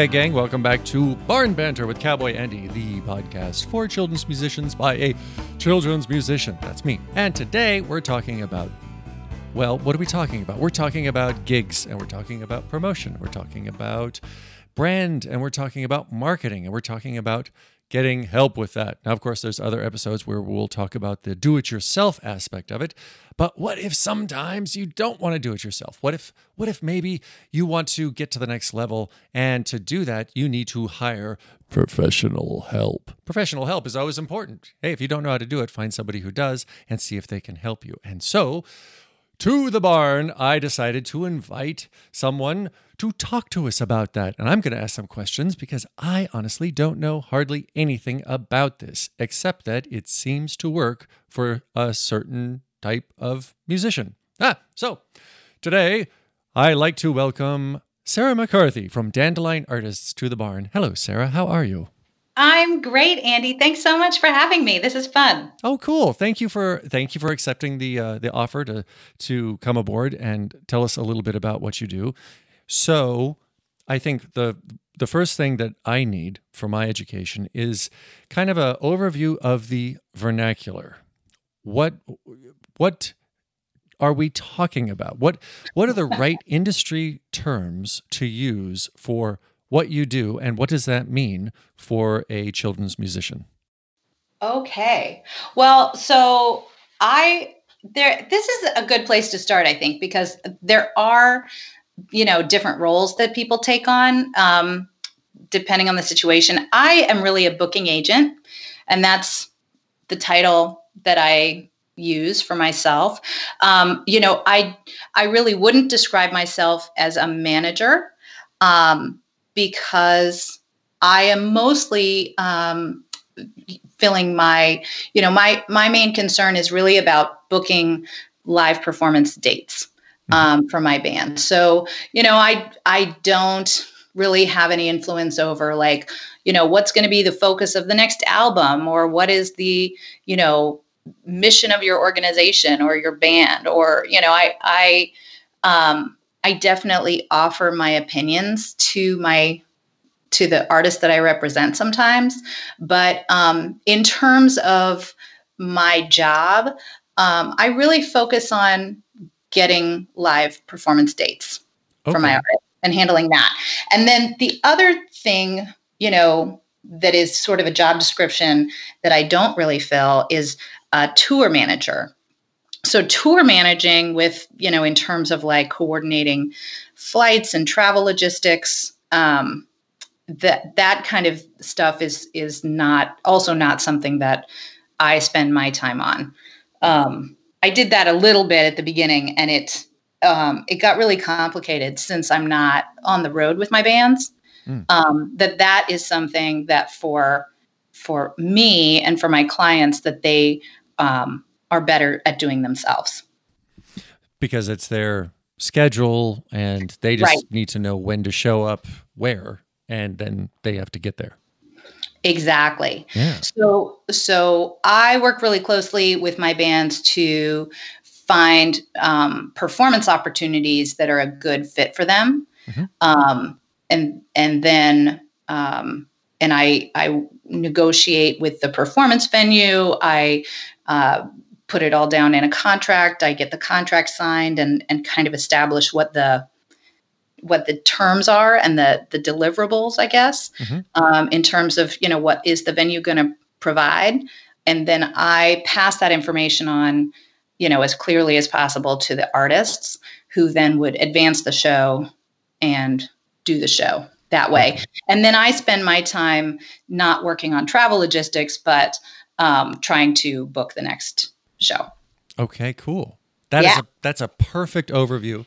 Okay, gang, welcome back to Barn Banter with Cowboy Andy, the podcast for children's musicians by a children's musician. That's me. And today we're talking about, well, what are we talking about? We're talking about gigs and we're talking about promotion. We're talking about brand and we're talking about marketing and we're talking about getting help with that. Now, of course, there's other episodes where we'll talk about the do it yourself aspect of it. But what if sometimes you don't want to do it yourself? What if what if maybe you want to get to the next level and to do that you need to hire professional help. Professional help is always important. Hey, if you don't know how to do it, find somebody who does and see if they can help you. And so, to the barn, I decided to invite someone to talk to us about that. And I'm going to ask some questions because I honestly don't know hardly anything about this, except that it seems to work for a certain type of musician. Ah, so today I like to welcome Sarah McCarthy from Dandelion Artists to the barn. Hello, Sarah. How are you? I'm great, Andy. Thanks so much for having me. This is fun. Oh, cool! Thank you for thank you for accepting the uh, the offer to to come aboard and tell us a little bit about what you do. So, I think the the first thing that I need for my education is kind of an overview of the vernacular. What what are we talking about? What what are the right industry terms to use for what you do and what does that mean for a children's musician? Okay. Well, so I there this is a good place to start I think because there are you know different roles that people take on um, depending on the situation. I am really a booking agent and that's the title that I use for myself. Um, you know, I I really wouldn't describe myself as a manager um, because I am mostly um, filling my you know my my main concern is really about booking live performance dates mm-hmm. um, for my band. So you know, I I don't really have any influence over like you know what's going to be the focus of the next album or what is the you know mission of your organization or your band or you know i i um i definitely offer my opinions to my to the artists that i represent sometimes but um in terms of my job um i really focus on getting live performance dates okay. for my art and handling that and then the other thing you know that is sort of a job description that I don't really fill is a tour manager. So tour managing with, you know, in terms of like coordinating flights and travel logistics, um, that that kind of stuff is is not also not something that I spend my time on. Um, I did that a little bit at the beginning, and it um, it got really complicated since I'm not on the road with my bands. Mm. Um, that that is something that for for me and for my clients that they um, are better at doing themselves because it's their schedule and they just right. need to know when to show up where and then they have to get there exactly yeah. so so i work really closely with my bands to find um, performance opportunities that are a good fit for them mm-hmm. um, and and then um, and I I negotiate with the performance venue. I uh, put it all down in a contract. I get the contract signed and and kind of establish what the what the terms are and the the deliverables, I guess, mm-hmm. um, in terms of you know what is the venue going to provide, and then I pass that information on, you know, as clearly as possible to the artists, who then would advance the show and do the show that way. And then I spend my time not working on travel logistics, but um, trying to book the next show. Okay, cool. That yeah. is a, that's a perfect overview.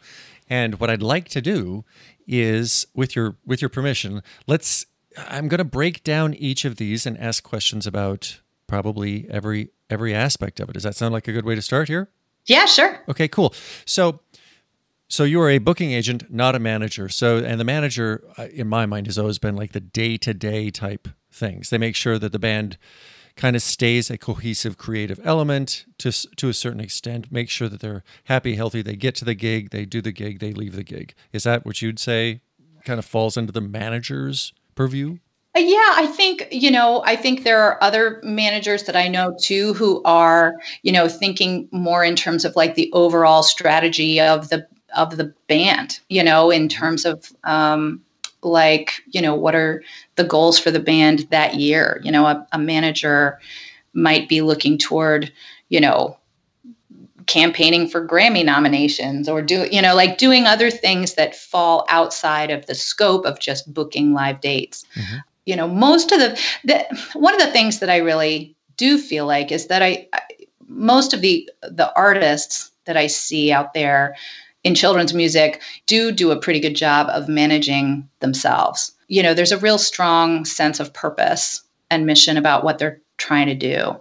And what I'd like to do is, with your with your permission, let's. I'm going to break down each of these and ask questions about probably every every aspect of it. Does that sound like a good way to start here? Yeah, sure. Okay, cool. So so you are a booking agent, not a manager. So, and the manager, uh, in my mind, has always been like the day to day type things. They make sure that the band kind of stays a cohesive creative element to to a certain extent. Make sure that they're happy, healthy. They get to the gig, they do the gig, they leave the gig. Is that what you'd say? kind of falls into the manager's purview? Uh, yeah, I think, you know, I think there are other managers that I know too who are, you know, thinking more in terms of like the overall strategy of the of the band, you know, in terms of um like, you know, what are the goals for the band that year? You know, a, a manager might be looking toward, you know, campaigning for Grammy nominations or do you know like doing other things that fall outside of the scope of just booking live dates. Mm-hmm. You know, most of the, the one of the things that I really do feel like is that I, I most of the the artists that I see out there in children's music do do a pretty good job of managing themselves. You know, there's a real strong sense of purpose and mission about what they're trying to do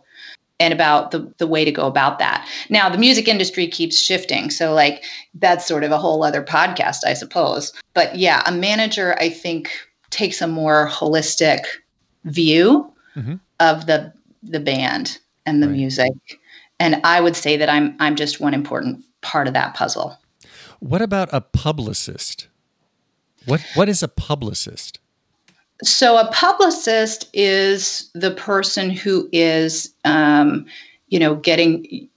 and about the, the way to go about that. Now, the music industry keeps shifting. So, like, that's sort of a whole other podcast, I suppose. But yeah, a manager, I think, takes a more holistic view mm-hmm. of the the band and the right. music. And I would say that I'm I'm just one important part of that puzzle. What about a publicist? What what is a publicist? So a publicist is the person who is, um, you know, getting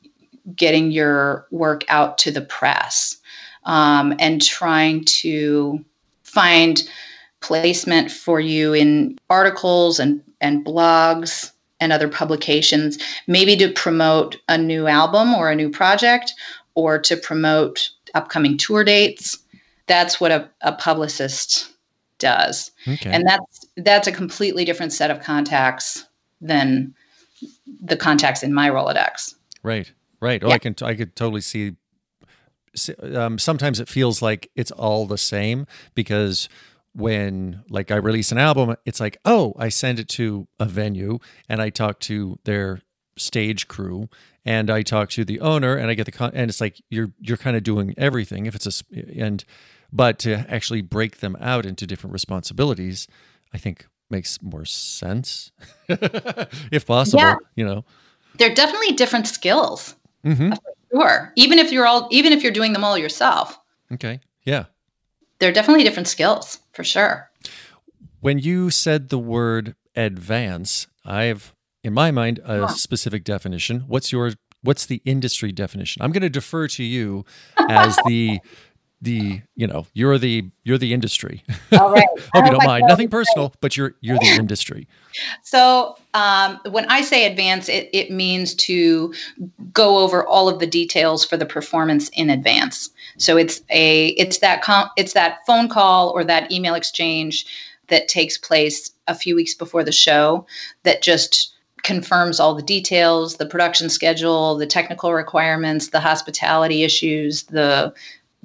getting your work out to the press um, and trying to find placement for you in articles and and blogs and other publications, maybe to promote a new album or a new project or to promote upcoming tour dates. That's what a, a publicist does. Okay. And that's that's a completely different set of contacts than the contacts in my Rolodex. Right. Right. Oh, yeah. I can I could totally see um, sometimes it feels like it's all the same because when like I release an album, it's like, oh, I send it to a venue and I talk to their stage crew and I talk to the owner and I get the con- and it's like you're you're kind of doing everything if it's a and but to actually break them out into different responsibilities, I think makes more sense, if possible. Yeah. You know, they're definitely different skills. Mm-hmm. Sure. Even if you're all, even if you're doing them all yourself. Okay. Yeah. They're definitely different skills for sure. When you said the word advance, I've in my mind a huh. specific definition. What's your what's the industry definition? I'm going to defer to you as the the you know you're the you're the industry. All right. Hope you don't mind. Nothing personal, but you're you're the industry. So um, when I say advance, it, it means to go over all of the details for the performance in advance. So it's a it's that com- it's that phone call or that email exchange that takes place a few weeks before the show that just confirms all the details, the production schedule, the technical requirements, the hospitality issues, the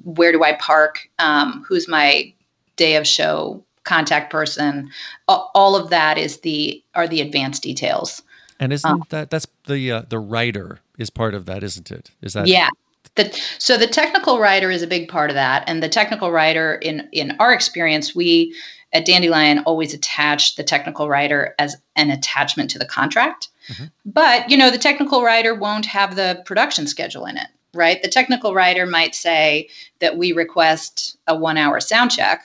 where do I park? Um, who's my day of show contact person? All of that is the are the advanced details. And isn't um, that that's the uh, the rider is part of that, isn't it? Is that yeah? The, so the technical rider is a big part of that, and the technical rider in in our experience, we at Dandelion always attach the technical rider as an attachment to the contract. Mm-hmm. But you know, the technical rider won't have the production schedule in it right? The technical rider might say that we request a one hour sound check,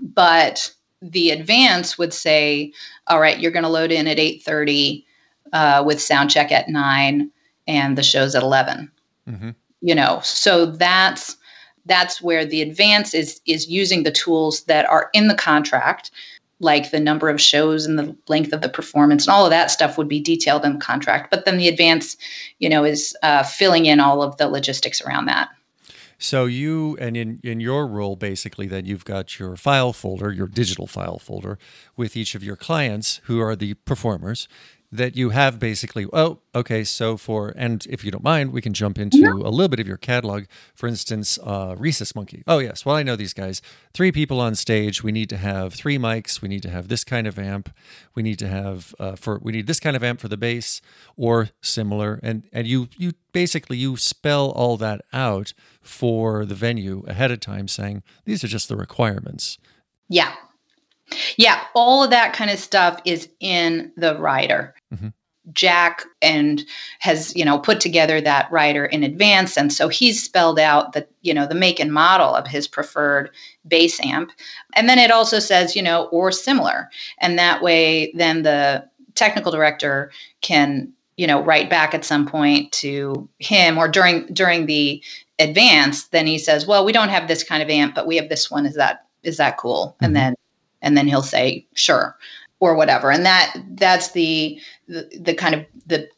but the advance would say, all right, you're going to load in at 8.30 uh, with sound check at 9 and the show's at 11. Mm-hmm. You know, so that's that's where the advance is is using the tools that are in the contract like the number of shows and the length of the performance and all of that stuff would be detailed in the contract. But then the advance, you know, is uh, filling in all of the logistics around that. So you and in in your role basically then you've got your file folder, your digital file folder with each of your clients who are the performers that you have basically oh okay so for and if you don't mind we can jump into yeah. a little bit of your catalog. For instance uh Recess Monkey. Oh yes. Well i know these guys. Three people on stage. We need to have three mics. We need to have this kind of amp. We need to have uh, for we need this kind of amp for the bass or similar. And and you you basically you spell all that out for the venue ahead of time saying these are just the requirements. Yeah yeah, all of that kind of stuff is in the rider. Mm-hmm. Jack and has, you know, put together that rider in advance. And so he's spelled out the, you know, the make and model of his preferred bass amp. And then it also says, you know, or similar. And that way then the technical director can, you know, write back at some point to him or during during the advance, then he says, Well, we don't have this kind of amp, but we have this one. Is that is that cool? Mm-hmm. And then and then he'll say, Sure or whatever and that that's the, the the, kind of the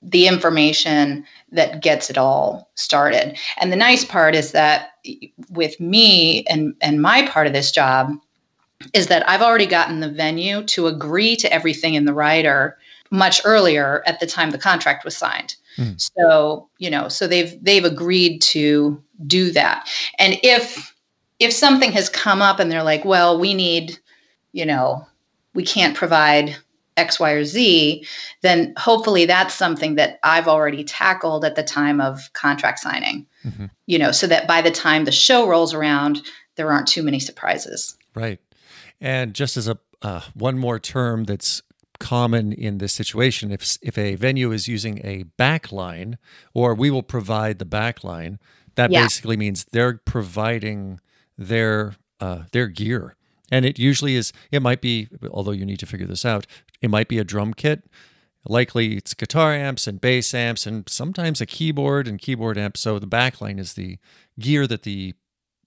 the information that gets it all started and the nice part is that with me and and my part of this job is that I've already gotten the venue to agree to everything in the rider much earlier at the time the contract was signed. Mm. So, you know, so they've they've agreed to do that. And if if something has come up and they're like, well, we need, you know, we can't provide X, Y, or Z, then hopefully that's something that I've already tackled at the time of contract signing. Mm-hmm. You know, so that by the time the show rolls around, there aren't too many surprises. Right. And just as a uh, one more term that's common in this situation, if if a venue is using a backline, or we will provide the backline, that yeah. basically means they're providing their uh, their gear and it usually is, it might be, although you need to figure this out, it might be a drum kit. Likely it's guitar amps and bass amps and sometimes a keyboard and keyboard amp. So the backline is the gear that the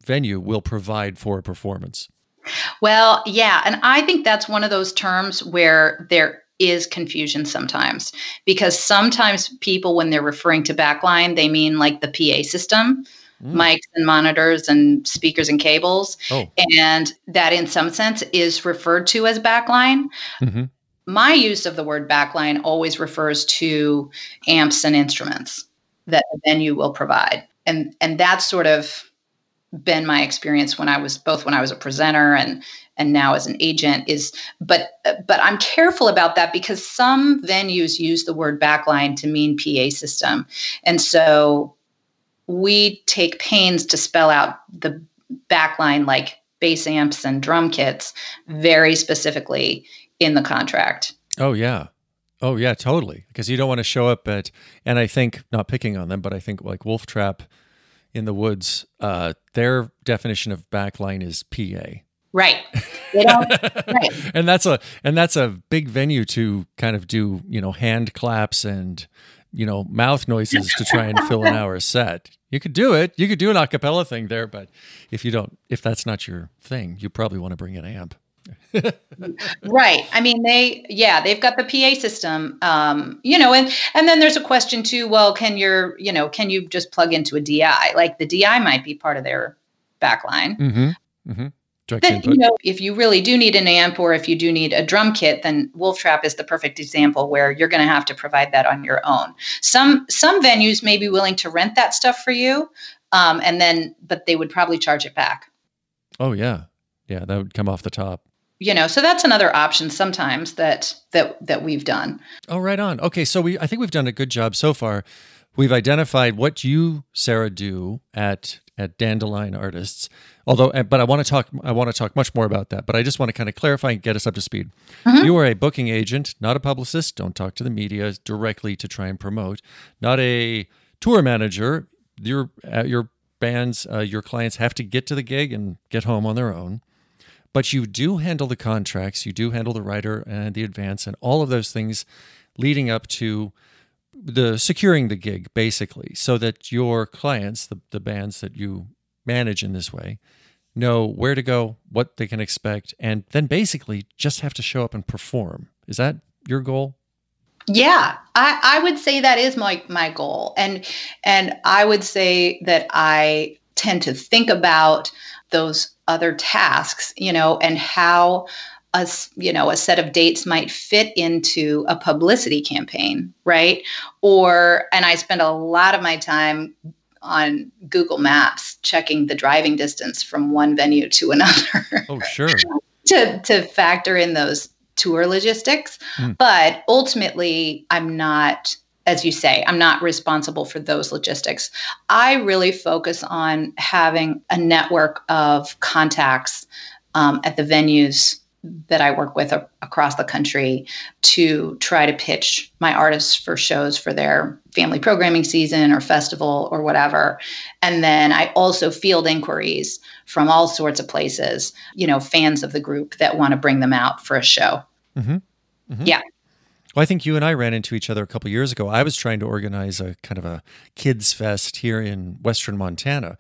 venue will provide for a performance. Well, yeah. And I think that's one of those terms where there is confusion sometimes because sometimes people, when they're referring to backline, they mean like the PA system mm. mics and monitors and speakers and cables. Oh. And that, in some sense, is referred to as backline. Mm-hmm. My use of the word backline always refers to amps and instruments that the venue will provide. And, and that's sort of been my experience when I was both when I was a presenter and and now as an agent is but but I'm careful about that because some venues use the word backline to mean PA system. And so we take pains to spell out the backline like bass amps and drum kits very specifically in the contract. Oh yeah. Oh yeah, totally. Because you don't want to show up at and I think not picking on them, but I think like Wolf Trap in the Woods, uh, their definition of backline is PA. Right. right. And that's a and that's a big venue to kind of do, you know, hand claps and you know, mouth noises to try and fill an hour set. You could do it. You could do an acapella thing there, but if you don't, if that's not your thing, you probably want to bring an amp. right. I mean, they, yeah, they've got the PA system, um, you know, and and then there's a question too. Well, can your, you know, can you just plug into a DI? Like the DI might be part of their backline. Mm-hmm. Mm-hmm then, you know, if you really do need an amp or if you do need a drum kit, then Wolf Trap is the perfect example where you're going to have to provide that on your own. Some some venues may be willing to rent that stuff for you, um, and then but they would probably charge it back. Oh yeah, yeah, that would come off the top. You know, so that's another option sometimes that that that we've done. Oh, right on. Okay, so we I think we've done a good job so far. We've identified what you, Sarah, do at at Dandelion Artists. Although, but I want to talk. I want to talk much more about that. But I just want to kind of clarify and get us up to speed. Mm-hmm. You are a booking agent, not a publicist. Don't talk to the media directly to try and promote. Not a tour manager. Your uh, your bands, uh, your clients have to get to the gig and get home on their own. But you do handle the contracts. You do handle the rider and the advance and all of those things leading up to the securing the gig basically so that your clients the, the bands that you manage in this way know where to go what they can expect and then basically just have to show up and perform. Is that your goal? Yeah. I, I would say that is my my goal. And and i would say that i tend to think about those other tasks you know and how a you know a set of dates might fit into a publicity campaign right? Or and i spend a lot of my time on google maps checking the driving distance from one venue to another. Oh sure. To to factor in those tour logistics. Mm. but ultimately i'm not as you say i'm not responsible for those logistics. I really focus on having a network of contacts um, at the venues that I work with a- across the country to try to pitch my artists for shows for their family programming season or festival or whatever. And then I also field inquiries from all sorts of places, you know, fans of the group that want to bring them out for a show. Mm-hmm. Mm-hmm. Yeah. Well, I think you and I ran into each other a couple years ago. I was trying to organize a kind of a kids fest here in Western Montana.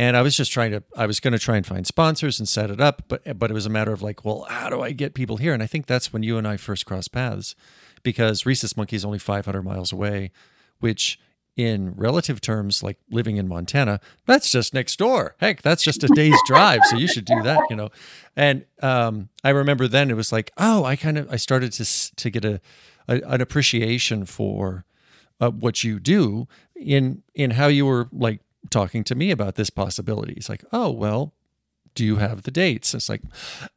And I was just trying to I was going to try and find sponsors and set it up, but but it was a matter of like, well, how do I get people here? And I think that's when you and I first crossed paths because Recess Monkey is only 500 miles away, which in relative terms, like living in Montana, that's just next door. Heck, that's just a day's drive. So you should do that, you know. And um, I remember then it was like, oh, I kind of I started to to get a, a an appreciation for uh, what you do in in how you were like talking to me about this possibility. It's like, oh well, do you have the dates? It's like,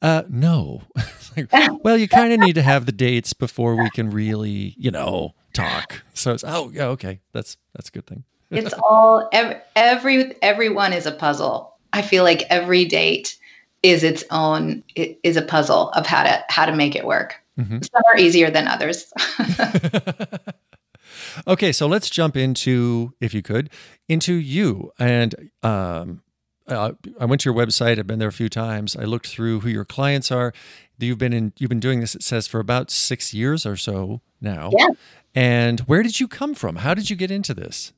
uh, no. like, well, you kind of need to have the dates before we can really, you know, talk. So it's oh yeah okay that's that's a good thing. it's all every, every everyone is a puzzle. I feel like every date is its own is a puzzle of how to how to make it work. Mm-hmm. Some are easier than others. Okay, so let's jump into if you could into you and um, uh, I went to your website. I've been there a few times. I looked through who your clients are. You've been in. You've been doing this. It says for about six years or so now. Yeah. And where did you come from? How did you get into this?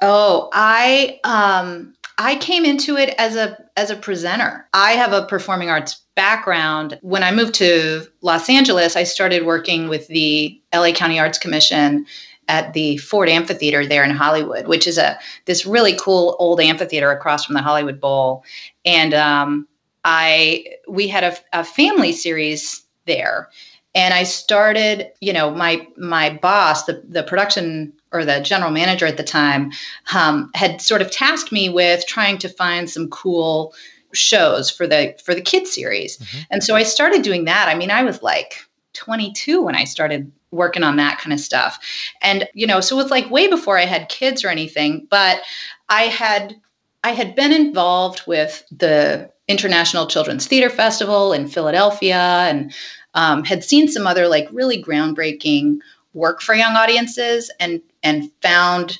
Oh, I um I came into it as a as a presenter. I have a performing arts background. When I moved to Los Angeles, I started working with the LA County Arts Commission at the Ford Amphitheater there in Hollywood, which is a this really cool old amphitheater across from the Hollywood Bowl. And um, I we had a, a family series there and i started you know my my boss the, the production or the general manager at the time um, had sort of tasked me with trying to find some cool shows for the for the kids series. Mm-hmm. and so i started doing that. I mean i was like 22 when i started working on that kind of stuff. And you know so it was like way before i had kids or anything but i had i had been involved with the international children's theater festival in philadelphia and um, had seen some other like really groundbreaking work for young audiences and and found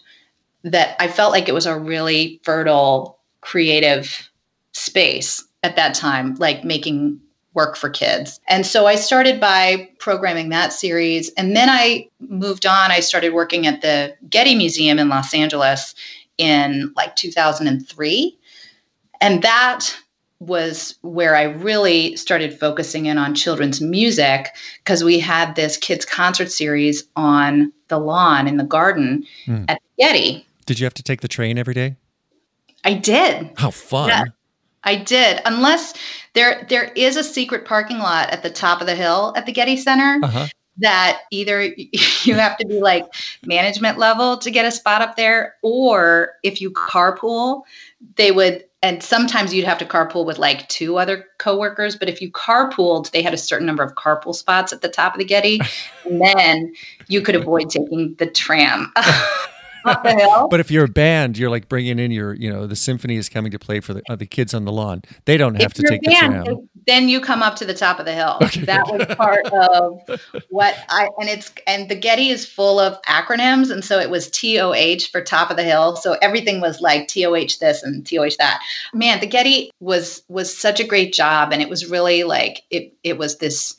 that I felt like it was a really fertile creative space at that time, like making work for kids. And so I started by programming that series. And then I moved on. I started working at the Getty Museum in Los Angeles in like 2003. And that was where I really started focusing in on children's music because we had this kids concert series on the lawn in the garden mm. at Getty. Did you have to take the train every day? I did. How fun. Yeah, I did. Unless there there is a secret parking lot at the top of the hill at the Getty Center. Uh-huh. That either you have to be like management level to get a spot up there, or if you carpool, they would and sometimes you'd have to carpool with like two other coworkers but if you carpooled they had a certain number of carpool spots at the top of the getty and then you could avoid taking the tram but if you're a band, you're like bringing in your, you know, the symphony is coming to play for the, uh, the kids on the lawn. They don't have if to take band, the tram. Then you come up to the top of the hill. Okay. That was part of what I and it's and the Getty is full of acronyms, and so it was TOH for top of the hill. So everything was like TOH this and TOH that. Man, the Getty was was such a great job, and it was really like it. It was this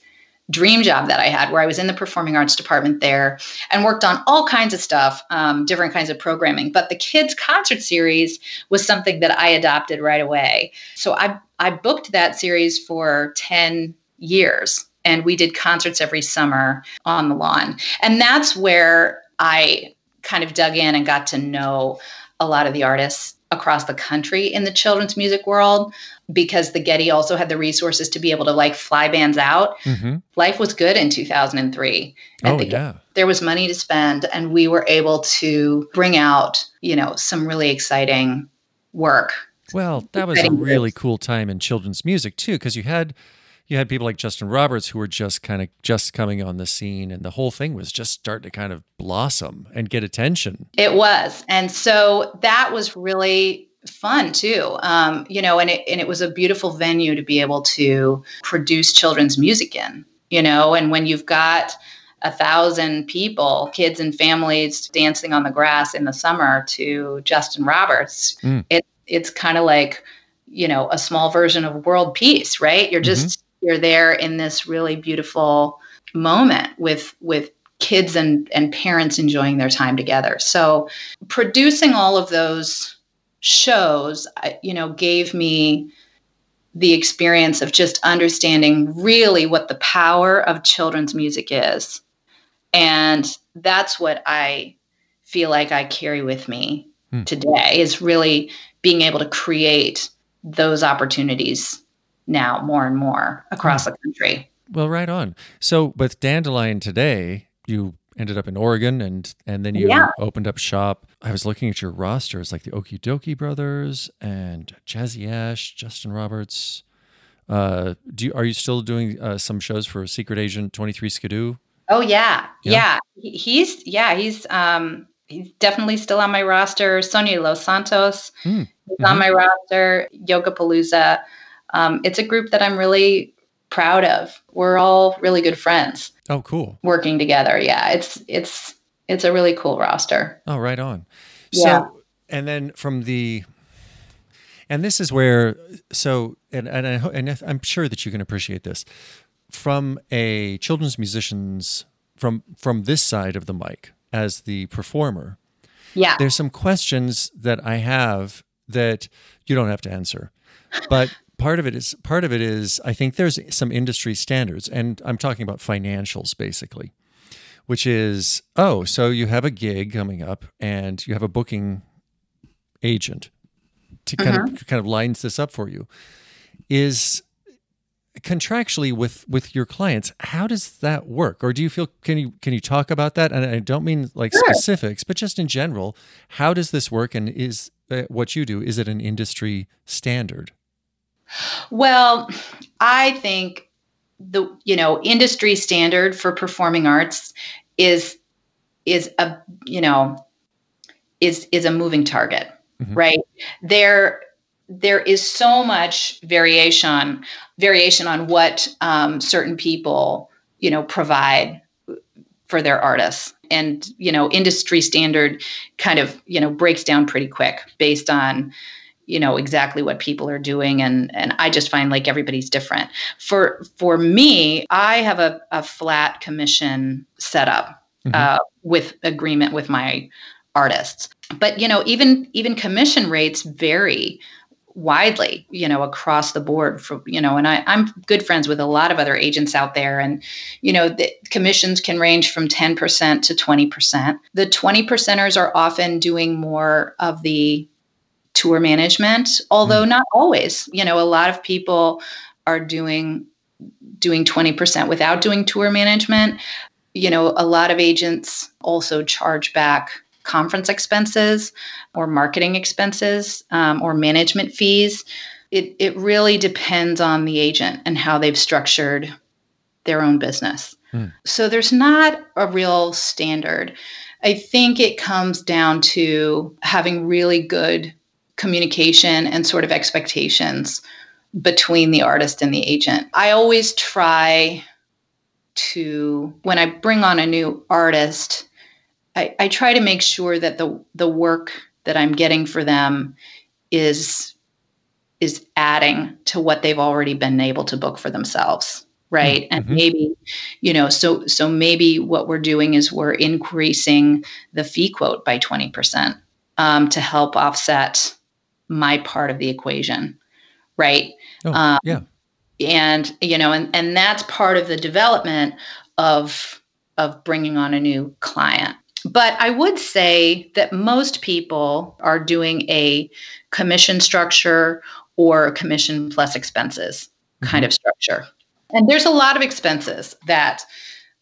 dream job that I had where I was in the performing arts department there and worked on all kinds of stuff, um, different kinds of programming. But the kids' concert series was something that I adopted right away. So I, I booked that series for 10 years and we did concerts every summer on the lawn. And that's where I kind of dug in and got to know a lot of the artists across the country in the children's music world because the Getty also had the resources to be able to like fly bands out. Mm-hmm. Life was good in 2003. Oh, the, yeah. There was money to spend, and we were able to bring out, you know, some really exciting work. Well, that was a really cool time in children's music too, because you had you had people like Justin Roberts who were just kind of just coming on the scene and the whole thing was just starting to kind of blossom and get attention. It was. And so that was really fun too. Um, you know, and it and it was a beautiful venue to be able to produce children's music in. You know, and when you've got a thousand people, kids and families dancing on the grass in the summer to Justin Roberts, mm. it it's kind of like you know a small version of world peace, right? You're just mm-hmm. You're there in this really beautiful moment with with kids and and parents enjoying their time together. So producing all of those shows, you know, gave me the experience of just understanding really what the power of children's music is. And that's what I feel like I carry with me hmm. today is really being able to create those opportunities now more and more across hmm. the country. Well, right on. So with Dandelion today, you ended up in Oregon and and then you yeah. opened up shop. I was looking at your roster. It's like the Okee Dokee Brothers and Jazzy Ash, Justin Roberts. Uh, do you, are you still doing uh, some shows for Secret Agent Twenty Three Skidoo? Oh yeah, yeah. yeah. He's yeah he's um he's definitely still on my roster. Sonia Los Santos mm. is mm-hmm. on my roster. Yoga Palooza. Um, it's a group that I'm really proud of. We're all really good friends. Oh, cool. Working together. Yeah. It's it's it's a really cool roster. Oh, right on. Yeah. So and then from the and this is where so and and, I, and I'm sure that you can appreciate this from a children's musician's from from this side of the mic as the performer. Yeah. There's some questions that I have that you don't have to answer. But part of it is part of it is I think there's some industry standards, and I'm talking about financials basically, which is oh, so you have a gig coming up and you have a booking agent to kind uh-huh. of kind of lines this up for you. Is contractually with with your clients how does that work or do you feel can you can you talk about that and i don't mean like sure. specifics but just in general how does this work and is uh, what you do is it an industry standard well, I think the you know industry standard for performing arts is is a you know is is a moving target, mm-hmm. right? There there is so much variation variation on what um, certain people you know provide for their artists and you know industry standard kind of you know breaks down pretty quick based on you know exactly what people are doing and and i just find like everybody's different. For for me i have a, a flat commission setup mm-hmm. uh, with agreement with my artists. But you know even even commission rates vary widely you know across the board for you know and I, i'm good friends with a lot of other agents out there and you know the commissions can range from 10% to 20% the 20 percenters are often doing more of the tour management, although mm. not always. You know, a lot of people are doing doing 20% without doing tour management. You know, a lot of agents also charge back conference expenses or marketing expenses um, or management fees. It, it really depends on the agent and how they've structured their own business. Mm. So there's not a real standard. I think it comes down to having really good communication and sort of expectations between the artist and the agent. I always try to, when I bring on a new artist, I, I try to make sure that the the work that I'm getting for them is is adding to what they've already been able to book for themselves right mm-hmm. and maybe you know so so maybe what we're doing is we're increasing the fee quote by 20% um, to help offset my part of the equation, right? Oh, um, yeah. And you know, and and that's part of the development of of bringing on a new client. But I would say that most people are doing a commission structure or commission plus expenses kind mm-hmm. of structure. And there's a lot of expenses that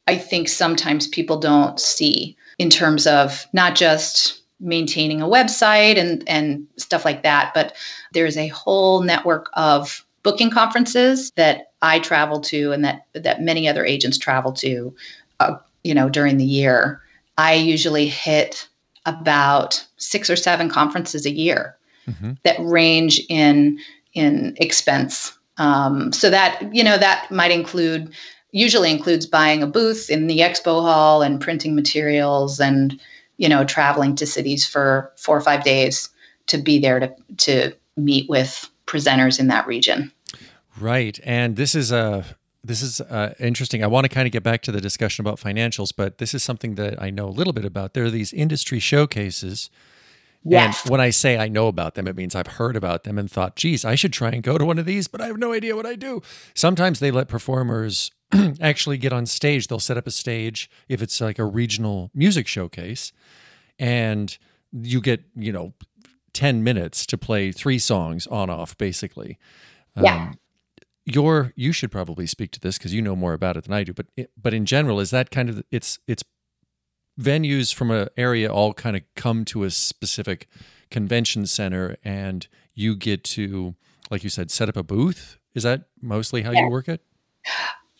I think sometimes people don't see in terms of not just maintaining a website and and stuff like that but there's a whole network of booking conferences that I travel to and that that many other agents travel to uh, you know during the year I usually hit about 6 or 7 conferences a year mm-hmm. that range in in expense. Um, so that you know that might include usually includes buying a booth in the expo hall and printing materials and you know traveling to cities for four or five days to be there to to meet with presenters in that region. Right, and this is a this is uh, interesting. I want to kind of get back to the discussion about financials, but this is something that I know a little bit about. There are these industry showcases. Yes. And when I say I know about them, it means I've heard about them and thought, geez, I should try and go to one of these, but I have no idea what I do. Sometimes they let performers actually get on stage. They'll set up a stage if it's like a regional music showcase, and you get, you know, 10 minutes to play three songs on off, basically. Yeah. Um, your you should probably speak to this because you know more about it than I do. But but in general, is that kind of it's it's venues from an area all kind of come to a specific convention center, and you get to, like you said, set up a booth. Is that mostly how yeah. you work it?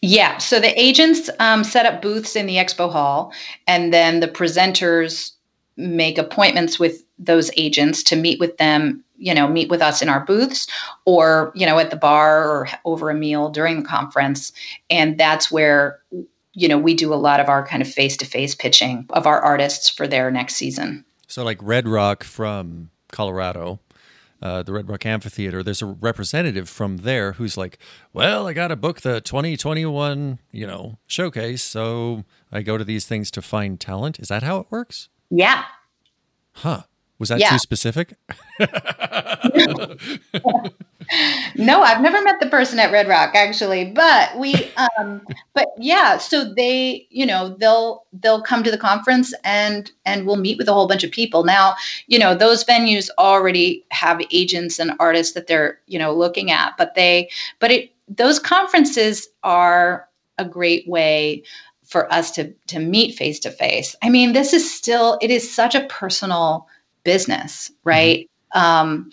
Yeah. So the agents um, set up booths in the expo hall, and then the presenters make appointments with those agents to meet with them you know meet with us in our booths or you know at the bar or over a meal during the conference and that's where you know we do a lot of our kind of face-to-face pitching of our artists for their next season so like red rock from colorado uh, the Red Rock Amphitheater, there's a representative from there who's like, "Well, I got to book the 2021, you know, showcase, so I go to these things to find talent." Is that how it works? Yeah. Huh. Was that yeah. too specific? no, I've never met the person at Red Rock actually, but we um but yeah, so they, you know, they'll they'll come to the conference and and we'll meet with a whole bunch of people. Now, you know, those venues already have agents and artists that they're, you know, looking at, but they but it those conferences are a great way for us to to meet face to face. I mean, this is still it is such a personal business, right? Mm-hmm. Um,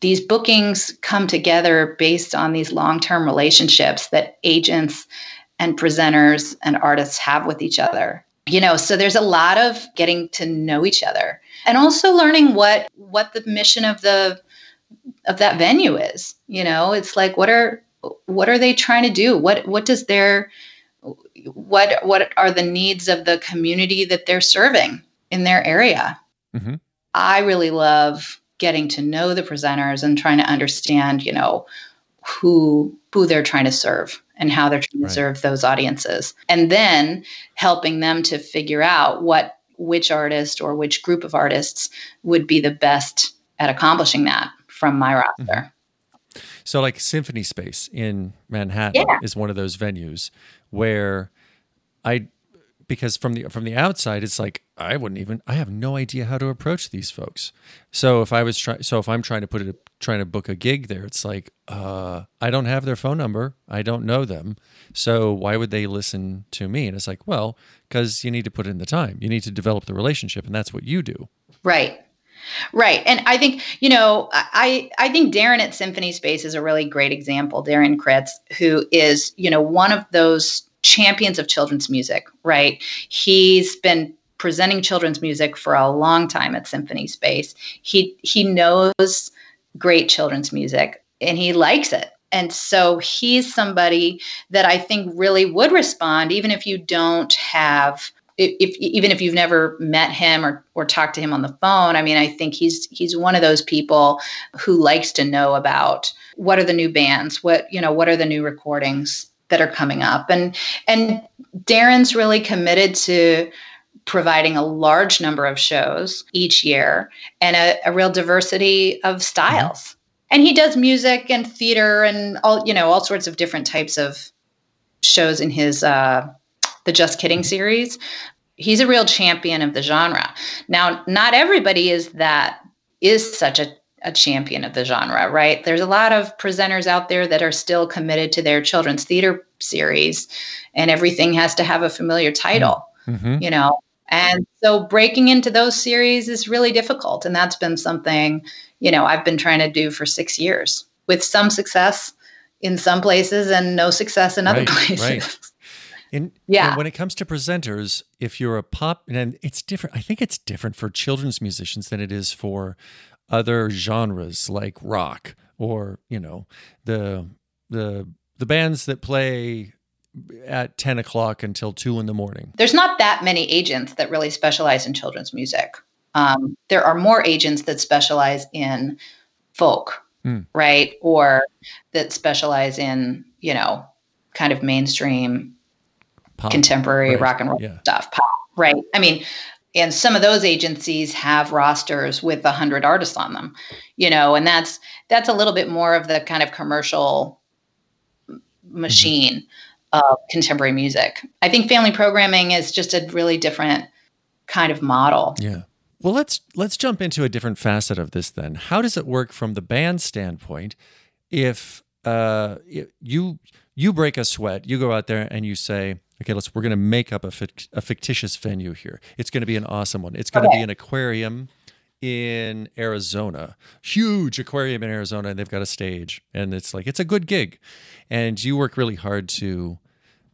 these bookings come together based on these long term relationships that agents and presenters and artists have with each other you know so there's a lot of getting to know each other and also learning what what the mission of the of that venue is you know it's like what are what are they trying to do what what does their what what are the needs of the community that they're serving in their area Mm-hmm. I really love getting to know the presenters and trying to understand, you know, who who they're trying to serve and how they're trying right. to serve those audiences. And then helping them to figure out what which artist or which group of artists would be the best at accomplishing that from my roster. Mm-hmm. So like Symphony Space in Manhattan yeah. is one of those venues where I because from the from the outside it's like I wouldn't even I have no idea how to approach these folks. So if I was trying so if I'm trying to put it trying to book a gig there it's like uh I don't have their phone number. I don't know them. So why would they listen to me? And it's like, well, cuz you need to put in the time. You need to develop the relationship and that's what you do. Right. Right. And I think, you know, I I think Darren at Symphony Space is a really great example. Darren Kritz, who is, you know, one of those champions of children's music, right? He's been presenting children's music for a long time at Symphony Space. He he knows great children's music and he likes it. And so he's somebody that I think really would respond even if you don't have if even if you've never met him or or talked to him on the phone, I mean, I think he's he's one of those people who likes to know about what are the new bands, what you know, what are the new recordings, that are coming up and and Darren's really committed to providing a large number of shows each year and a, a real diversity of styles. Mm-hmm. And he does music and theater and all you know all sorts of different types of shows in his uh, the Just Kidding series. He's a real champion of the genre. Now, not everybody is that is such a a champion of the genre, right? There's a lot of presenters out there that are still committed to their children's theater series, and everything has to have a familiar title, mm-hmm. you know? And so breaking into those series is really difficult. And that's been something, you know, I've been trying to do for six years with some success in some places and no success in other right, places. Right. In, yeah. when it comes to presenters, if you're a pop, and it's different, I think it's different for children's musicians than it is for other genres like rock or you know the the the bands that play at 10 o'clock until 2 in the morning there's not that many agents that really specialize in children's music um, there are more agents that specialize in folk mm. right or that specialize in you know kind of mainstream pop. contemporary right. rock and roll yeah. stuff pop right i mean and some of those agencies have rosters with 100 artists on them you know and that's that's a little bit more of the kind of commercial machine mm-hmm. of contemporary music. I think family programming is just a really different kind of model. Yeah. Well let's let's jump into a different facet of this then. How does it work from the band standpoint if uh you you break a sweat you go out there and you say okay, let's we're going to make up a, fict, a fictitious venue here. It's going to be an awesome one. It's going okay. to be an aquarium in Arizona, huge aquarium in Arizona, and they've got a stage, and it's like it's a good gig, and you work really hard to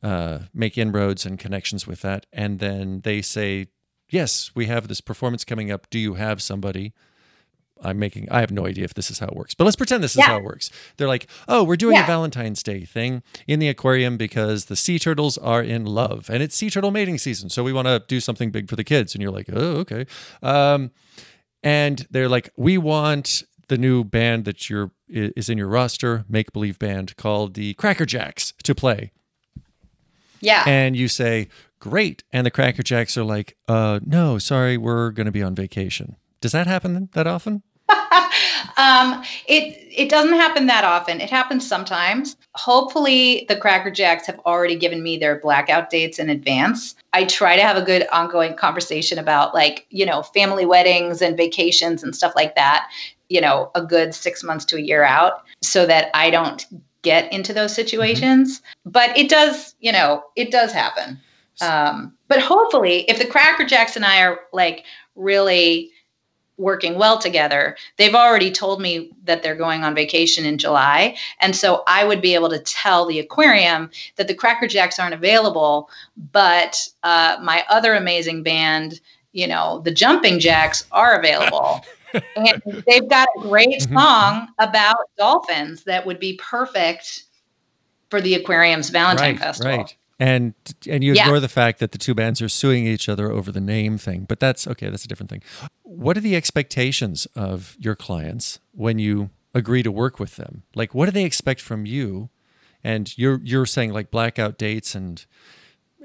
uh, make inroads and connections with that, and then they say, yes, we have this performance coming up. Do you have somebody? I'm making, I have no idea if this is how it works, but let's pretend this is yeah. how it works. They're like, oh, we're doing yeah. a Valentine's Day thing in the aquarium because the sea turtles are in love and it's sea turtle mating season. So we want to do something big for the kids. And you're like, oh, okay. Um, and they're like, we want the new band that you're is in your roster, make believe band called the Cracker Jacks to play. Yeah. And you say, great. And the Cracker Jacks are like, uh, no, sorry, we're going to be on vacation. Does that happen that often? um, it it doesn't happen that often. It happens sometimes. Hopefully, the Cracker Jacks have already given me their blackout dates in advance. I try to have a good ongoing conversation about like you know family weddings and vacations and stuff like that. You know, a good six months to a year out, so that I don't get into those situations. Mm-hmm. But it does, you know, it does happen. Um, but hopefully, if the Cracker Jacks and I are like really working well together. They've already told me that they're going on vacation in July. And so I would be able to tell the aquarium that the Cracker Jacks aren't available, but uh, my other amazing band, you know, the Jumping Jacks are available. and they've got a great mm-hmm. song about dolphins that would be perfect for the aquarium's Valentine right, Festival. Right and and you ignore yeah. the fact that the two bands are suing each other over the name thing but that's okay that's a different thing. What are the expectations of your clients when you agree to work with them? Like what do they expect from you? And you're you're saying like blackout dates and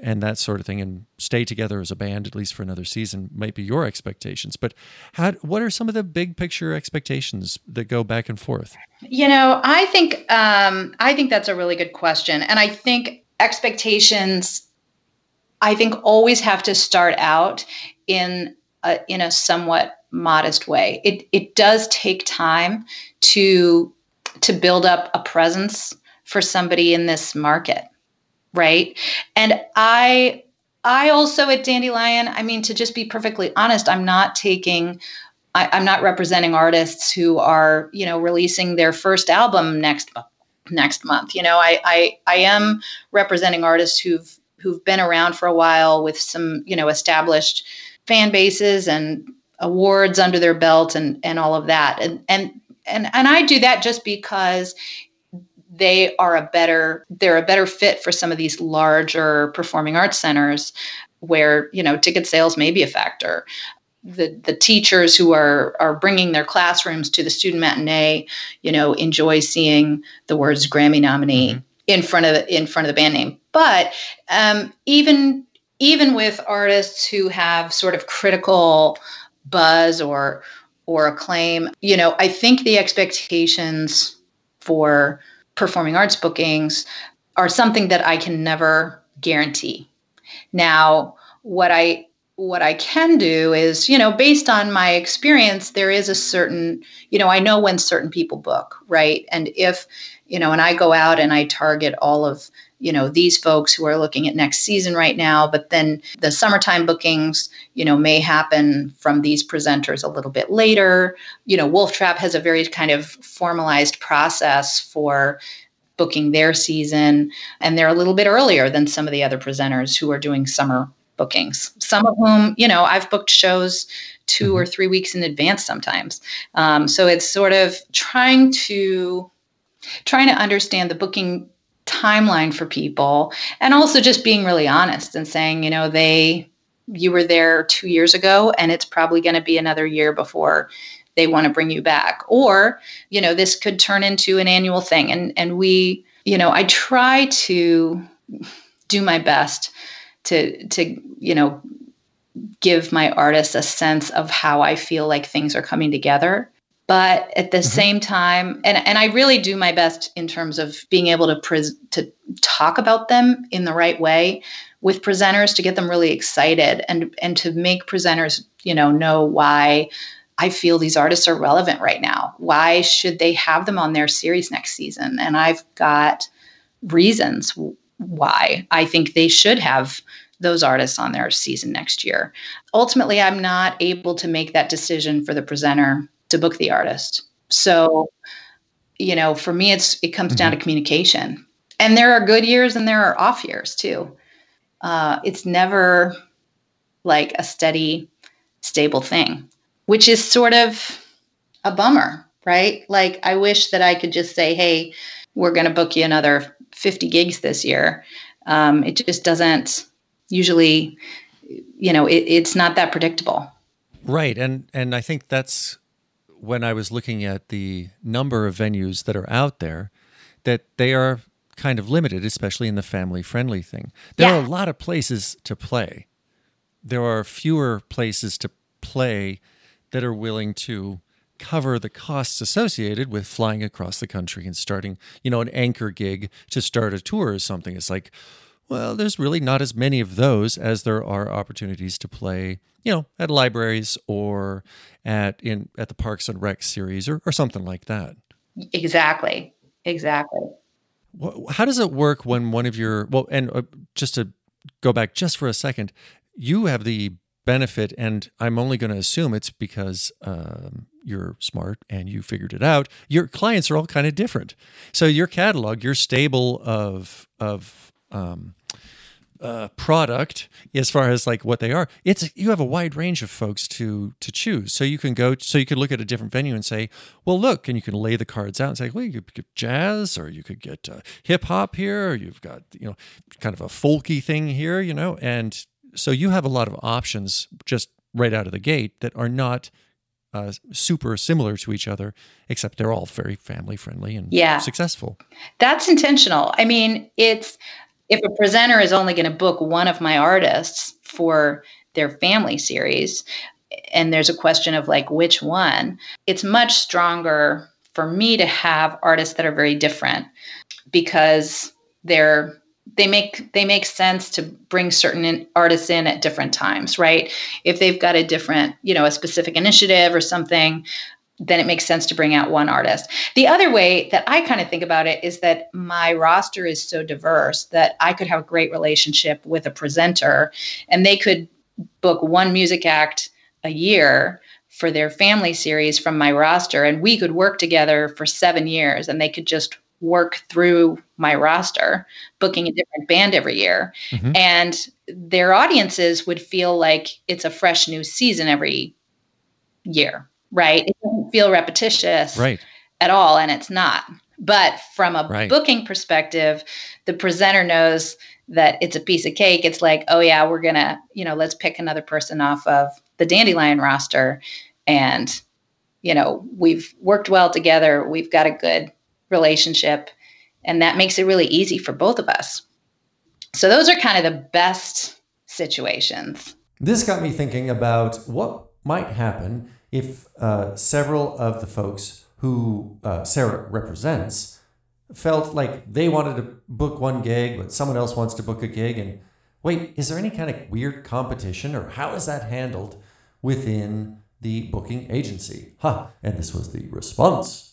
and that sort of thing and stay together as a band at least for another season might be your expectations. But how what are some of the big picture expectations that go back and forth? You know i think um, i think that's a really good question. And i think expectations i think always have to start out in a, in a somewhat modest way. It it does take time to to build up a presence for somebody in this market right? And i i also at dandelion i mean to just be perfectly honest i'm not taking I, am not representing artists who are, you know, releasing their first album next next month. You know, I, I I am representing artists who've who've been around for a while with some you know established fan bases and awards under their belt and and all of that. And and and and I do that just because they are a better they're a better fit for some of these larger performing arts centers where you know ticket sales may be a factor the the teachers who are are bringing their classrooms to the student matinee, you know, enjoy seeing the words Grammy nominee mm-hmm. in front of the, in front of the band name. But um, even even with artists who have sort of critical buzz or or acclaim, you know, I think the expectations for performing arts bookings are something that I can never guarantee. Now, what I what I can do is, you know, based on my experience, there is a certain, you know, I know when certain people book, right? And if, you know, and I go out and I target all of, you know, these folks who are looking at next season right now, but then the summertime bookings, you know, may happen from these presenters a little bit later. You know, Wolf Trap has a very kind of formalized process for booking their season, and they're a little bit earlier than some of the other presenters who are doing summer bookings. Some of whom, you know, I've booked shows 2 mm-hmm. or three weeks in advance sometimes. Um, so it's sort of trying to trying to understand the booking timeline for people and also just being really honest and saying, you know, they you were there 2 years ago and it's probably going to be another year before they want to bring you back or you know this could turn into an annual thing and and we you know i try to do my best to to you know give my artists a sense of how i feel like things are coming together but at the mm-hmm. same time and, and i really do my best in terms of being able to pres- to talk about them in the right way with presenters to get them really excited and and to make presenters you know know why I feel these artists are relevant right now. Why should they have them on their series next season? And I've got reasons why I think they should have those artists on their season next year. Ultimately, I'm not able to make that decision for the presenter to book the artist. So, you know, for me, it's it comes mm-hmm. down to mm-hmm. communication. And there are good years and there are off years too. Uh, it's never like a steady, stable thing, which is sort of a bummer, right? Like, I wish that I could just say, hey, we're going to book you another 50 gigs this year. Um, it just doesn't usually, you know, it, it's not that predictable. Right. And, and I think that's when I was looking at the number of venues that are out there, that they are kind of limited, especially in the family friendly thing. There yeah. are a lot of places to play. There are fewer places to play that are willing to cover the costs associated with flying across the country and starting, you know, an anchor gig to start a tour or something. It's like, well, there's really not as many of those as there are opportunities to play, you know, at libraries or at in at the Parks and Rec series or, or something like that. Exactly. Exactly. How does it work when one of your well, and uh, just to go back just for a second, you have the benefit, and I'm only going to assume it's because um, you're smart and you figured it out. Your clients are all kind of different, so your catalog, your stable of of um, uh, product as far as like what they are it's you have a wide range of folks to to choose so you can go so you could look at a different venue and say well look and you can lay the cards out and say well you could get jazz or you could get uh, hip hop here or you've got you know kind of a folky thing here you know and so you have a lot of options just right out of the gate that are not uh, super similar to each other, except they're all very family friendly and yeah. successful. That's intentional. I mean, it's if a presenter is only going to book one of my artists for their family series, and there's a question of like which one, it's much stronger for me to have artists that are very different because they're they make they make sense to bring certain in, artists in at different times right? If they've got a different you know a specific initiative or something then it makes sense to bring out one artist. The other way that i kind of think about it is that my roster is so diverse that i could have a great relationship with a presenter and they could book one music act a year for their family series from my roster and we could work together for seven years and they could just work through my roster, booking a different band every year. Mm-hmm. And their audiences would feel like it's a fresh new season every year, right? It doesn't feel repetitious right. at all, and it's not. But from a right. booking perspective, the presenter knows that it's a piece of cake. It's like, oh yeah, we're gonna, you know, let's pick another person off of the Dandelion roster, and you know, we've worked well together. We've got a good relationship. And that makes it really easy for both of us. So those are kind of the best situations. This got me thinking about what might happen if uh, several of the folks who uh, Sarah represents felt like they wanted to book one gig, but someone else wants to book a gig. And wait, is there any kind of weird competition, or how is that handled within the booking agency? Huh. And this was the response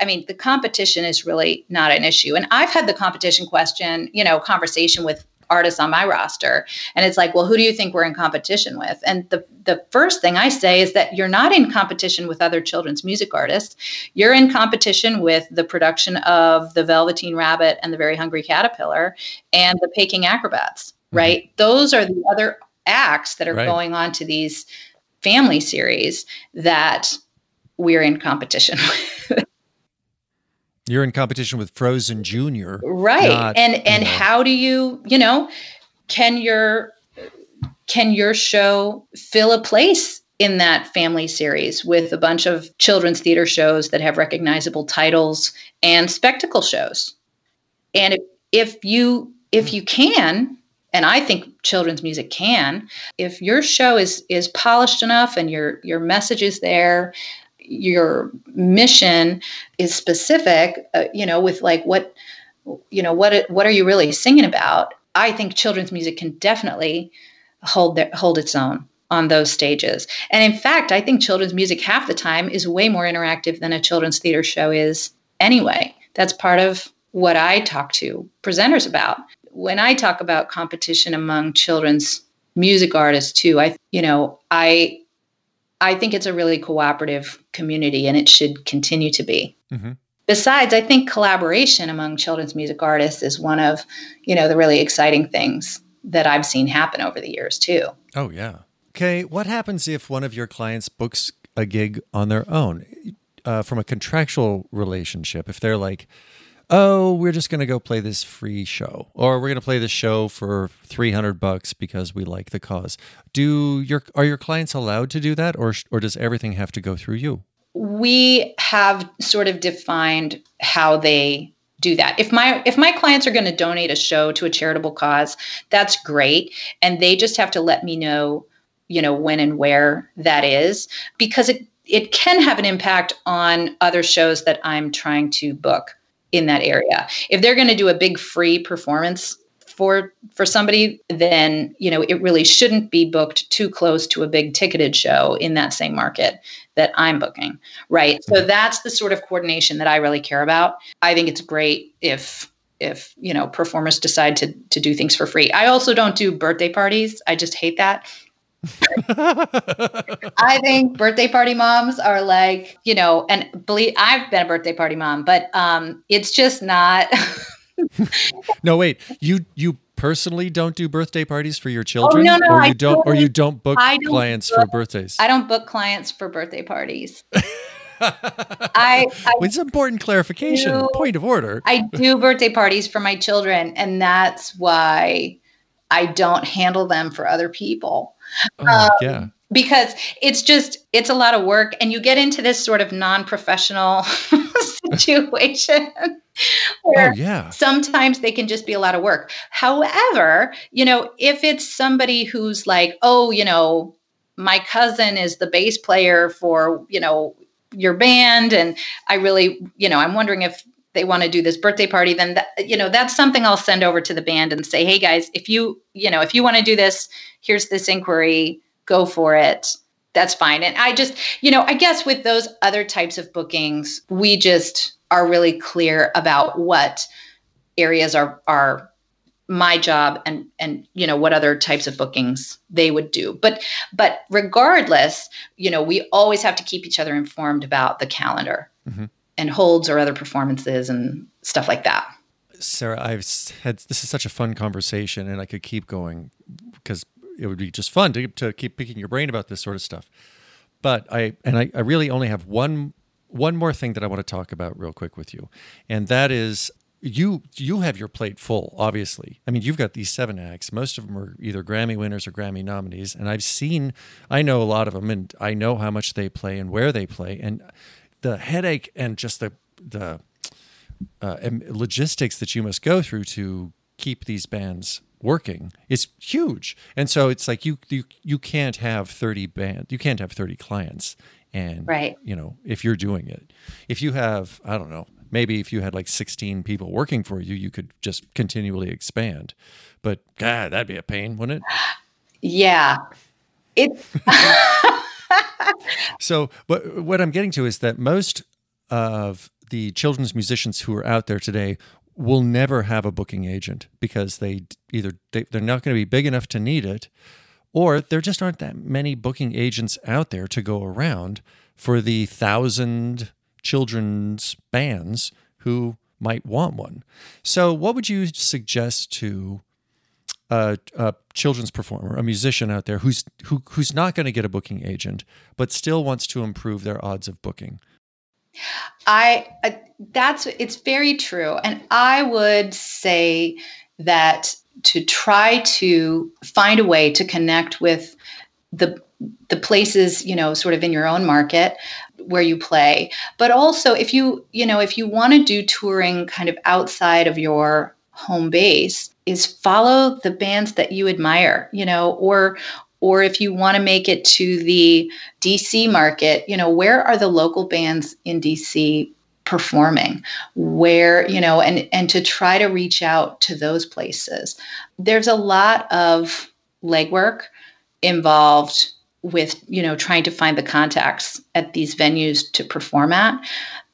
I mean, the competition is really not an issue. And I've had the competition question, you know, conversation with artists on my roster and it's like well who do you think we're in competition with and the the first thing i say is that you're not in competition with other children's music artists you're in competition with the production of the velveteen rabbit and the very hungry caterpillar and the peking acrobats mm-hmm. right mm-hmm. those are the other acts that are Right. going on to these family series that we're in competition with. You're in competition with Frozen Junior. right not, and you and know. how do you you know can your can your show fill a place in that family series with a bunch of children's theater shows that have recognizable titles and spectacle shows and if, if you if you can and i think children's music can if your show is is polished enough and your your message is there your mission is specific uh, you know with like what you know what what are you really singing about? I think children's music can definitely hold their, hold its own on those stages. And in fact i think children's music half the time is way more interactive than a children's theater show is anyway. That's part of what i talk to presenters about. When i talk about competition among children's music artists too i you know i i think it's a really cooperative community and it should continue to be Mm-hmm. besides i think collaboration among children's music artists is one of you know the really exciting things that i've seen happen over the years too Oh, yeah. Okay. What happens if one of your clients books a gig on their own uh, from a contractual relationship? If they're like, oh, we're just going to go play this free show, or we're going to play this show for 300 bucks because we like the cause. Do your, are your clients allowed to do that, or, or does everything have to go through you? we have sort of defined how they do that. If my if my clients are going to donate a show to a charitable cause, that's great and they just have to let me know, you know, when and where that is because it it can have an impact on other shows that I'm trying to book in that area. If they're going to do a big free performance for for somebody then you know it really shouldn't be booked too close to a big ticketed show in that same market that I'm booking right? So mm-hmm. that's the sort of coordination that I really care about. I think it's great if if you know performers decide to to do things for free. I also don't do birthday parties. I just hate that I think birthday party moms are like, you know, and believe I've been a birthday party mom, but um, it's just not. no, wait. You you personally don't do birthday parties for your children, Oh, no, no, or I you don't, or you don't book don't clients book- for birthdays. I don't book clients for birthday parties. I I, It's important clarification. do- Point of order. I do birthday parties for my children, and that's why I don't handle them for other people. Oh, um, yeah. because it's just it's a lot of work and you get into this sort of non-professional situation where Oh, yeah. sometimes they can just be a lot of work however you know if it's somebody who's like oh you know my cousin is the bass player for you know your band and i really you know i'm wondering if they want to do this birthday party then that, you know that's something i'll send over to the band and say hey guys if you you know if you want to do this here's this inquiry go for it. That's fine. And i just you know i guess with those other types of bookings we just are really clear about what areas are are my job and and you know what other types of bookings they would do. But but regardless you know we always have to keep each other informed about the calendar. Mhm. And holds or other performances and stuff like that Sarah, I've had this is such a fun conversation, and I could keep going because it would be just fun to, to keep picking your brain about this sort of stuff. But I and I, I really only have one one more thing that I want to talk about real quick with you, and that is you you have your plate full. Obviously, I mean you've got these seven acts. Most of them are either Grammy winners or Grammy nominees, and I've seen I know a lot of them, and I know how much they play and where they play, and the headache and just the the uh, logistics that you must go through to keep these bands working is huge. And so it's like you you you can't have 30 band you can't have 30 clients and Right. you know if you're doing it. If you have I don't know, maybe if you had like 16 people working for you, you could just continually expand. But god, that'd be a pain, wouldn't it? yeah it's So what what I'm getting to is that most of the children's musicians who are out there today will never have a booking agent because they either they, they're not going to be big enough to need it or there just aren't that many booking agents out there to go around for the thousand children's bands who might want one. So what would you suggest to a, a children's performer, a musician out there who's who, who's not going to get a booking agent, but still wants to improve their odds of booking? I uh, that's it's very true, and I would say that to try to find a way to connect with the the places you know sort of in your own market where you play but also if you you know if you want to do touring kind of outside of your home base is follow the bands that you admire you know or or if you want to make it to the DC market you know where are the local bands in DC performing? Where you know and and to try to reach out to those places. There's a lot of legwork involved with you know trying to find the contacts at these venues to perform at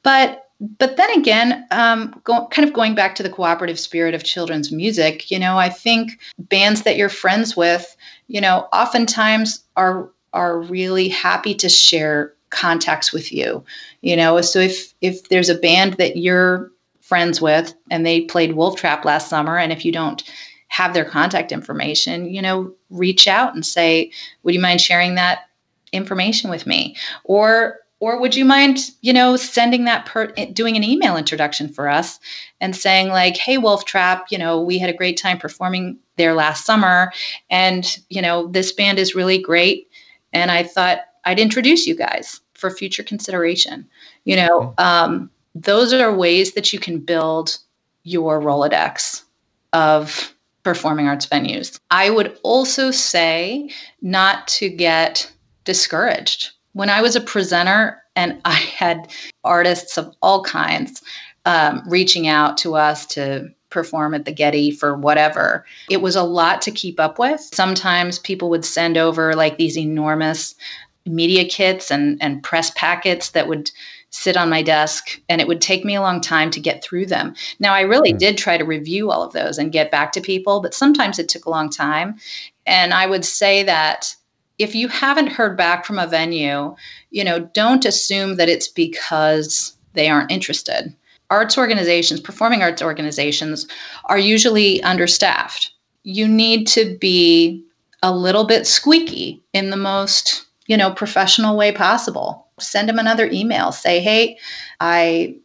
but but then again um, go, kind of going back to the cooperative spirit of children's music you know i think bands that you're friends with you know oftentimes are are really happy to share contacts with you you know so if if there's a band that you're friends with and they played wolf trap last summer and if you don't have their contact information, you know, reach out and say, "Would you mind sharing that information with me?" Or or would you mind, you know, sending that per doing an email introduction for us and saying like, "Hey Wolf Trap, you know, we had a great time performing there last summer and, you know, this band is really great and I thought I'd introduce you guys for future consideration." You know, um, those are ways that you can build your Rolodex of performing arts venues. I would also say not to get discouraged. When I was a presenter and I had artists of all kinds um, reaching out to us to perform at the Getty for whatever. It was a lot to keep up with. Sometimes people would send over like these enormous media kits and, and press packets that would sit on my desk and it would take me a long time to get through them. Now, I really mm. did try to review all of those and get back to people, but sometimes it took a long time. And I would say that if you haven't heard back from a venue, you know, don't assume that it's because they aren't interested. Arts organizations, performing arts organizations, are usually understaffed. You need to be a little bit squeaky in the most, you know, professional way possible send them another email. Say, hey, I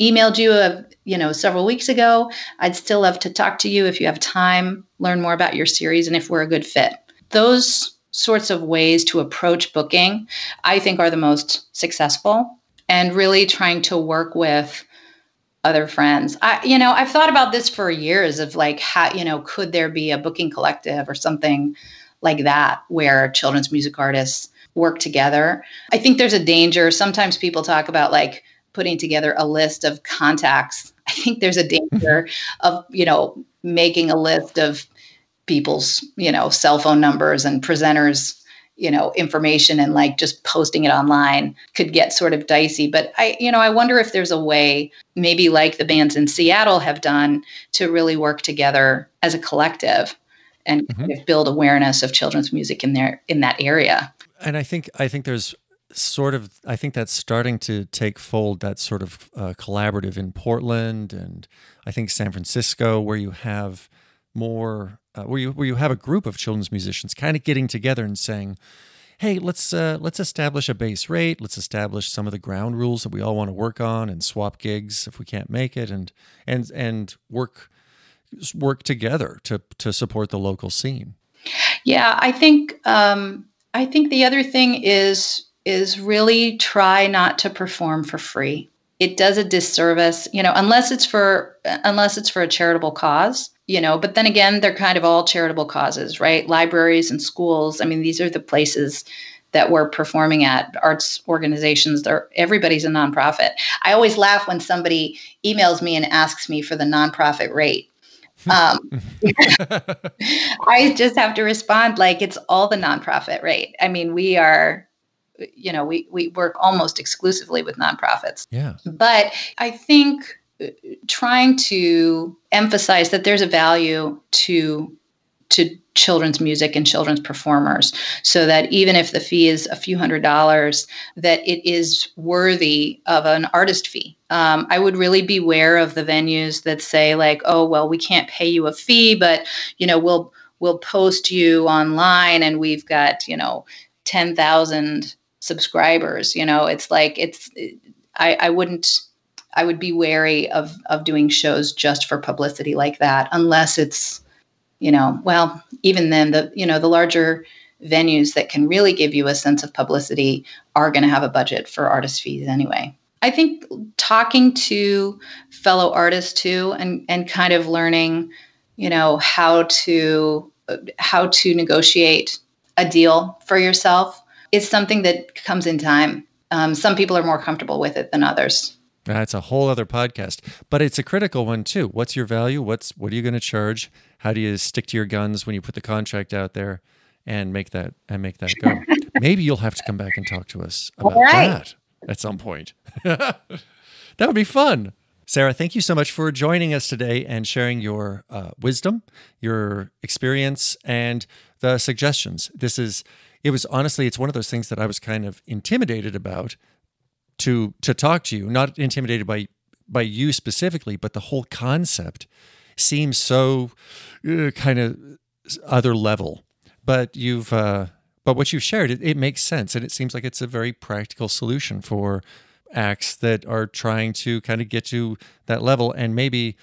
emailed you a, you know several weeks ago. I'd still love to talk to you if you have time, learn more about your series, and if we're a good fit. Those sorts of ways to approach booking, I think, are the most successful. And really trying to work with other friends. I, you know, I've thought about this for years of like, how, you know, could there be a booking collective or something like that where children's music artists work together. I think there's a danger. Sometimes people talk about like putting together a list of contacts. I think there's a danger of, you know, making a list of people's, you know, cell phone numbers and presenters, you know, information and like just posting it online could get sort of dicey. But I, you know, I wonder if there's a way, maybe like the bands in Seattle have done, to really work together as a collective and mm-hmm. kind of build awareness of children's music in there in that area and I think I think there's sort of I think that's starting to take fold. That sort of uh, collaborative in Portland and I think San Francisco, where you have more uh, where you where you have a group of children's musicians kind of getting together and saying, "Hey, let's uh, let's establish a base rate. Let's establish some of the ground rules that we all want to work on, and swap gigs if we can't make it, and and and work work together to to support the local scene." Yeah, I think um, I think the other thing is is really try not to perform for free. It does a disservice, you know, unless it's for unless it's for a charitable cause, you know, but then again, they're kind of all charitable causes, right? Libraries and schools. I mean, these are the places that we're performing at arts organizations they're everybody's a nonprofit i always laugh when somebody emails me and asks me for the nonprofit rate um, I just have to respond like it's all the nonprofit rate. I mean, we are, you know, we, we work almost exclusively with nonprofits. Yeah. But I think trying to emphasize that there's a value to to children's music and children's performers so that even if the fee is a few hundred dollars that it is worthy of an artist fee um, i would really beware of the venues that say like oh well we can't pay you a fee but you know we'll we'll post you online and we've got, you know, 10,000 subscribers. You know, it's like, it's, I, I wouldn't, I would be wary of, of doing shows just for publicity like that, unless it's, you know, well, even then the, you know, the larger venues that can really give you a sense of publicity are going to have a budget for artist fees anyway. I think talking to fellow artists too and, and kind of learning, you know, how to how to negotiate a deal for yourself is something that comes in time. Um, some people are more comfortable with it than others. That's a whole other podcast, but it's a critical one too. What's your value? What's what are you going to charge? How do you stick to your guns when you put the contract out there and make that and make that go? Maybe you'll have to come back and talk to us about right. that at some point. that would be fun. Sarah, thank you so much for joining us today and sharing your uh, wisdom, your experience, and the suggestions. This is, it was honestly, it's one of those things that I was kind of intimidated about to to talk to you. Not intimidated by by you specifically, but the whole concept seems so uh, kind of other level. But you've, uh, but what you've shared, it, it makes sense, and it seems like it's a very practical solution for acts that are trying to kind of get to that level and maybe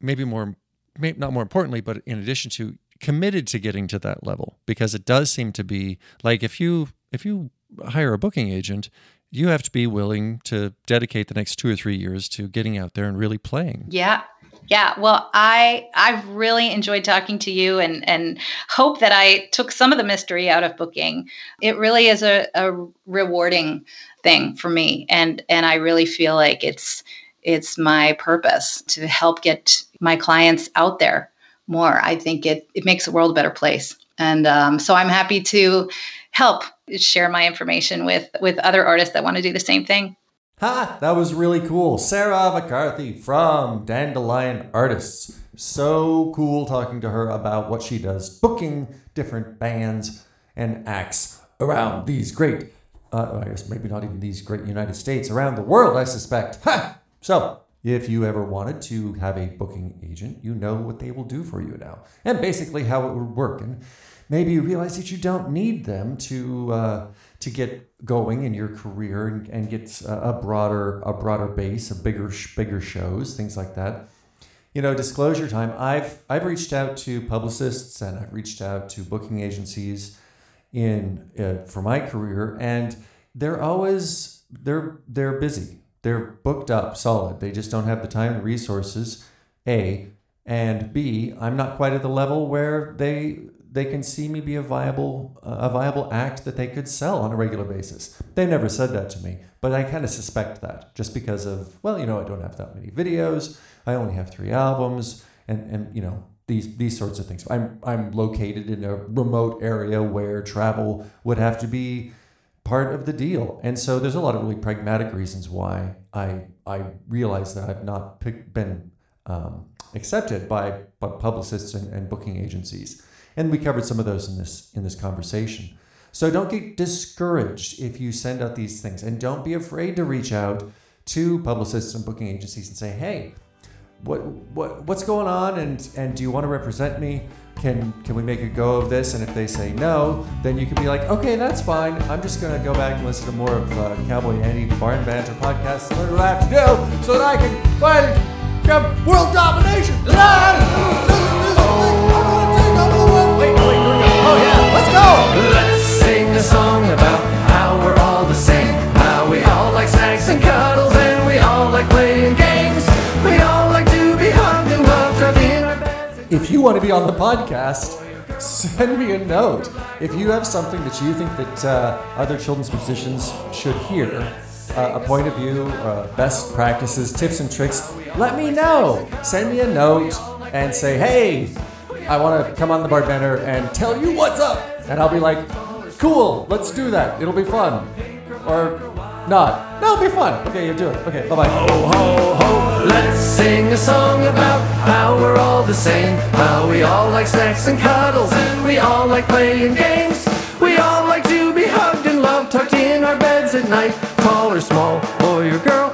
maybe more maybe not more importantly but in addition to committed to getting to that level because it does seem to be like if you if you hire a booking agent you have to be willing to dedicate the next 2 or 3 years to getting out there and really playing. Yeah. Yeah, well, I I've really enjoyed talking to you and and hope that I took some of the mystery out of booking. It really is a, a rewarding thing for me and and I really feel like it's it's my purpose to help get my clients out there more. I think it it makes the world a better place. And um, so I'm happy to help share my information with with other artists that want to do the same thing. Ha! That was really cool. Sarah McCarthy from Dandelion Artists. So cool talking to her about what she does, booking different bands and acts around these great uh, I guess maybe not even these great United States, around the world, I suspect. Ha! So, if you ever wanted to have a booking agent, you know what they will do for you now, and basically how it would work. And maybe you realize that you don't need them to uh, to get going in your career and, and get a broader a broader base, a bigger bigger shows, things like that. You know, disclosure time. I've I've reached out to publicists and I've reached out to booking agencies in uh, for my career, and they're always they're they're busy. They're booked up solid. They just don't have the time and resources. A and B. I'm not quite at the level where they they can see me be a viable uh, a viable act that they could sell on a regular basis. They never said that to me, but I kind of suspect that just because of well, you know, I don't have that many videos. I only have three albums, and and you know, these these sorts of things. I'm I'm located in a remote area where travel would have to be part of the deal, and so there's a lot of really pragmatic reasons why I I realize that I've not pick, been um, accepted by, by publicists and, and booking agencies, and we covered some of those in this in this conversation. So don't get discouraged if you send out these things, and don't be afraid to reach out to publicists and booking agencies and say, hey what what what's going on? And and do you want to represent me can can we make a go of this and if they say no then you can be like okay that's fine i'm just to go back and listen to more of uh, cowboy andy barn banter podcast learn what i have to do so that i can finally get world domination oh yeah let's go let's sing a song about if you want to be on the podcast, send me a note. If you have something that you think that uh, other children's musicians should hear, uh, a point of view, uh, best practices, tips and tricks, let me know. Send me a note and say, hey, I want to come on the Barn Banter and tell you what's up. And I'll be like, cool, let's do that. It'll be fun. Or not. No, it'll be fun. Okay, you do it. Okay, bye bye. Ho, ho, ho. Let's sing a song about how we're all the same. How we all like snacks and cuddles, and we all like playing games. We all like to be hugged and loved, tucked in our beds at night. Tall or small, boy or girl,